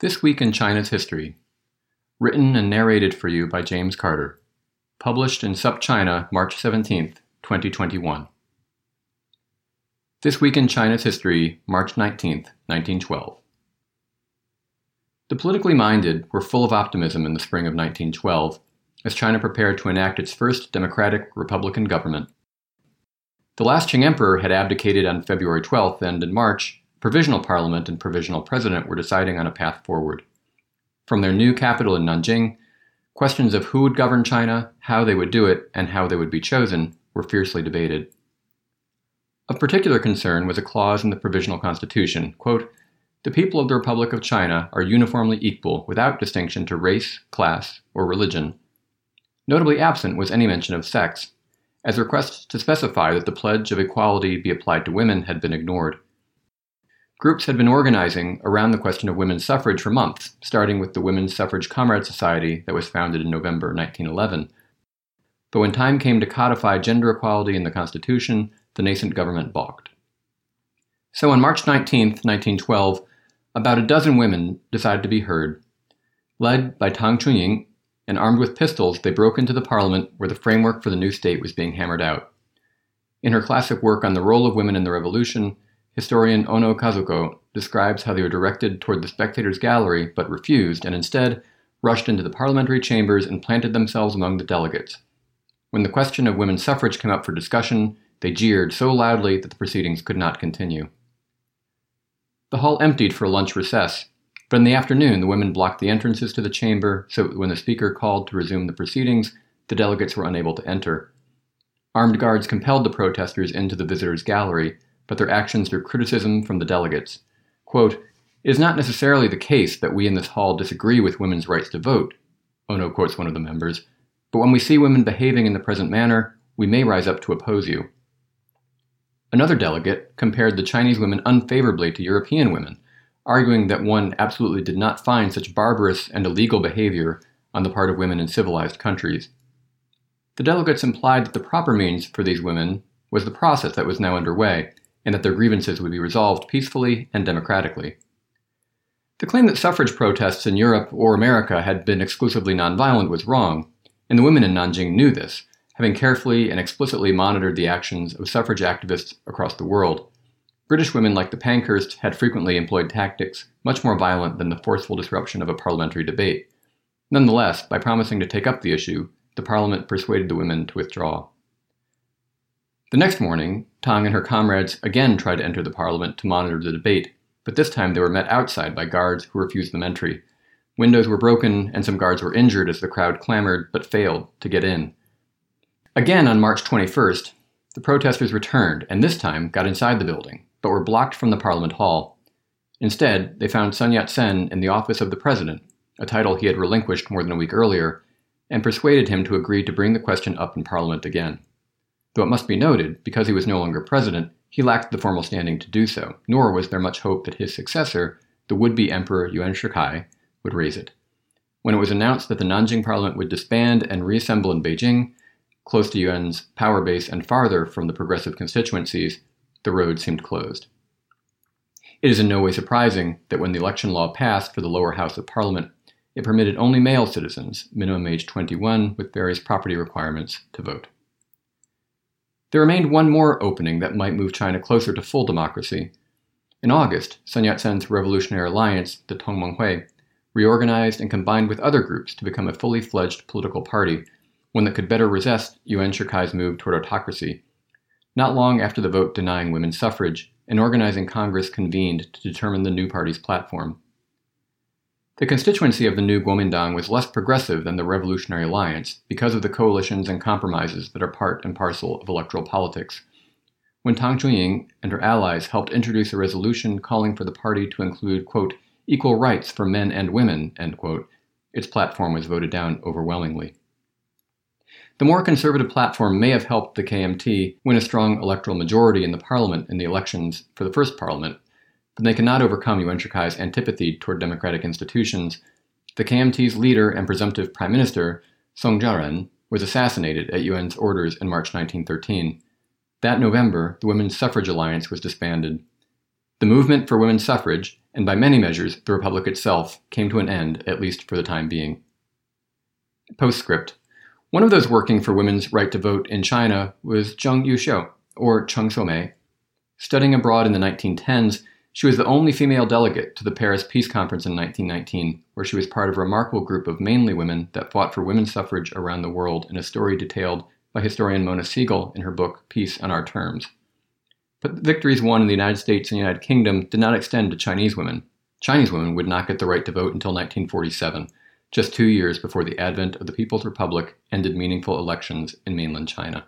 This Week in China's History. Written and narrated for you by James Carter. Published in SupChina, March 17, 2021. This Week in China's History, March 19, 1912. The politically minded were full of optimism in the spring of 1912 as China prepared to enact its first democratic republican government. The last Qing emperor had abdicated on February 12th, and in March, provisional parliament and provisional president were deciding on a path forward. From their new capital in Nanjing, questions of who would govern China, how they would do it, and how they would be chosen were fiercely debated. Of particular concern was a clause in the provisional constitution quote, The people of the Republic of China are uniformly equal without distinction to race, class, or religion. Notably absent was any mention of sex, as requests to specify that the pledge of equality be applied to women had been ignored. Groups had been organizing around the question of women's suffrage for months, starting with the Women's Suffrage Comrade Society that was founded in November 1911. But when time came to codify gender equality in the Constitution, the nascent government balked. So on March 19, 1912, about a dozen women decided to be heard. Led by Tang Qunying and armed with pistols, they broke into the parliament where the framework for the new state was being hammered out. In her classic work on the role of women in the revolution, Historian Ono Kazuko describes how they were directed toward the spectators' gallery but refused, and instead rushed into the parliamentary chambers and planted themselves among the delegates. When the question of women's suffrage came up for discussion, they jeered so loudly that the proceedings could not continue. The hall emptied for lunch recess, but in the afternoon the women blocked the entrances to the chamber so that when the speaker called to resume the proceedings, the delegates were unable to enter. Armed guards compelled the protesters into the visitors' gallery, but their actions drew criticism from the delegates. Quote, it is not necessarily the case that we in this hall disagree with women's rights to vote, Ono quotes one of the members, but when we see women behaving in the present manner, we may rise up to oppose you. Another delegate compared the Chinese women unfavorably to European women, arguing that one absolutely did not find such barbarous and illegal behavior on the part of women in civilized countries. The delegates implied that the proper means for these women was the process that was now underway, and that their grievances would be resolved peacefully and democratically. The claim that suffrage protests in Europe or America had been exclusively nonviolent was wrong, and the women in Nanjing knew this, having carefully and explicitly monitored the actions of suffrage activists across the world. British women like the Pankhurst had frequently employed tactics much more violent than the forceful disruption of a parliamentary debate. Nonetheless, by promising to take up the issue, the Parliament persuaded the women to withdraw. The next morning, Tang and her comrades again tried to enter the parliament to monitor the debate, but this time they were met outside by guards who refused them entry. Windows were broken, and some guards were injured as the crowd clamored but failed to get in. Again on March 21st, the protesters returned and this time got inside the building, but were blocked from the Parliament Hall. Instead, they found Sun Yat sen in the office of the President, a title he had relinquished more than a week earlier, and persuaded him to agree to bring the question up in Parliament again. Though it must be noted, because he was no longer president, he lacked the formal standing to do so, nor was there much hope that his successor, the would be Emperor Yuan Shikai, would raise it. When it was announced that the Nanjing parliament would disband and reassemble in Beijing, close to Yuan's power base and farther from the progressive constituencies, the road seemed closed. It is in no way surprising that when the election law passed for the lower house of parliament, it permitted only male citizens, minimum age 21, with various property requirements, to vote. There remained one more opening that might move China closer to full democracy. In August, Sun Yat sen's Revolutionary Alliance, the Tongmenghui, reorganized and combined with other groups to become a fully fledged political party, one that could better resist Yuan Shikai's move toward autocracy. Not long after the vote denying women's suffrage, an organizing Congress convened to determine the new party's platform. The constituency of the new Kuomintang was less progressive than the Revolutionary Alliance because of the coalitions and compromises that are part and parcel of electoral politics. when Tang Qunying and her allies helped introduce a resolution calling for the party to include, quote, equal rights for men and women, end quote, its platform was voted down overwhelmingly. The more conservative platform may have helped the KMT win a strong electoral majority in the parliament in the elections for the first parliament, but they cannot overcome Yuan Shikai's antipathy toward democratic institutions. The KMT's leader and presumptive prime minister, Song Jiaoren, was assassinated at Yuan's orders in March 1913. That November, the Women's Suffrage Alliance was disbanded. The movement for women's suffrage, and by many measures the Republic itself, came to an end, at least for the time being. Postscript One of those working for women's right to vote in China was Zheng Yuxiu, or Cheng Shomei. Studying abroad in the 1910s, she was the only female delegate to the Paris Peace Conference in 1919, where she was part of a remarkable group of mainly women that fought for women's suffrage around the world in a story detailed by historian Mona Siegel in her book Peace on Our Terms. But the victories won in the United States and United Kingdom did not extend to Chinese women. Chinese women would not get the right to vote until 1947, just two years before the advent of the People's Republic ended meaningful elections in mainland China.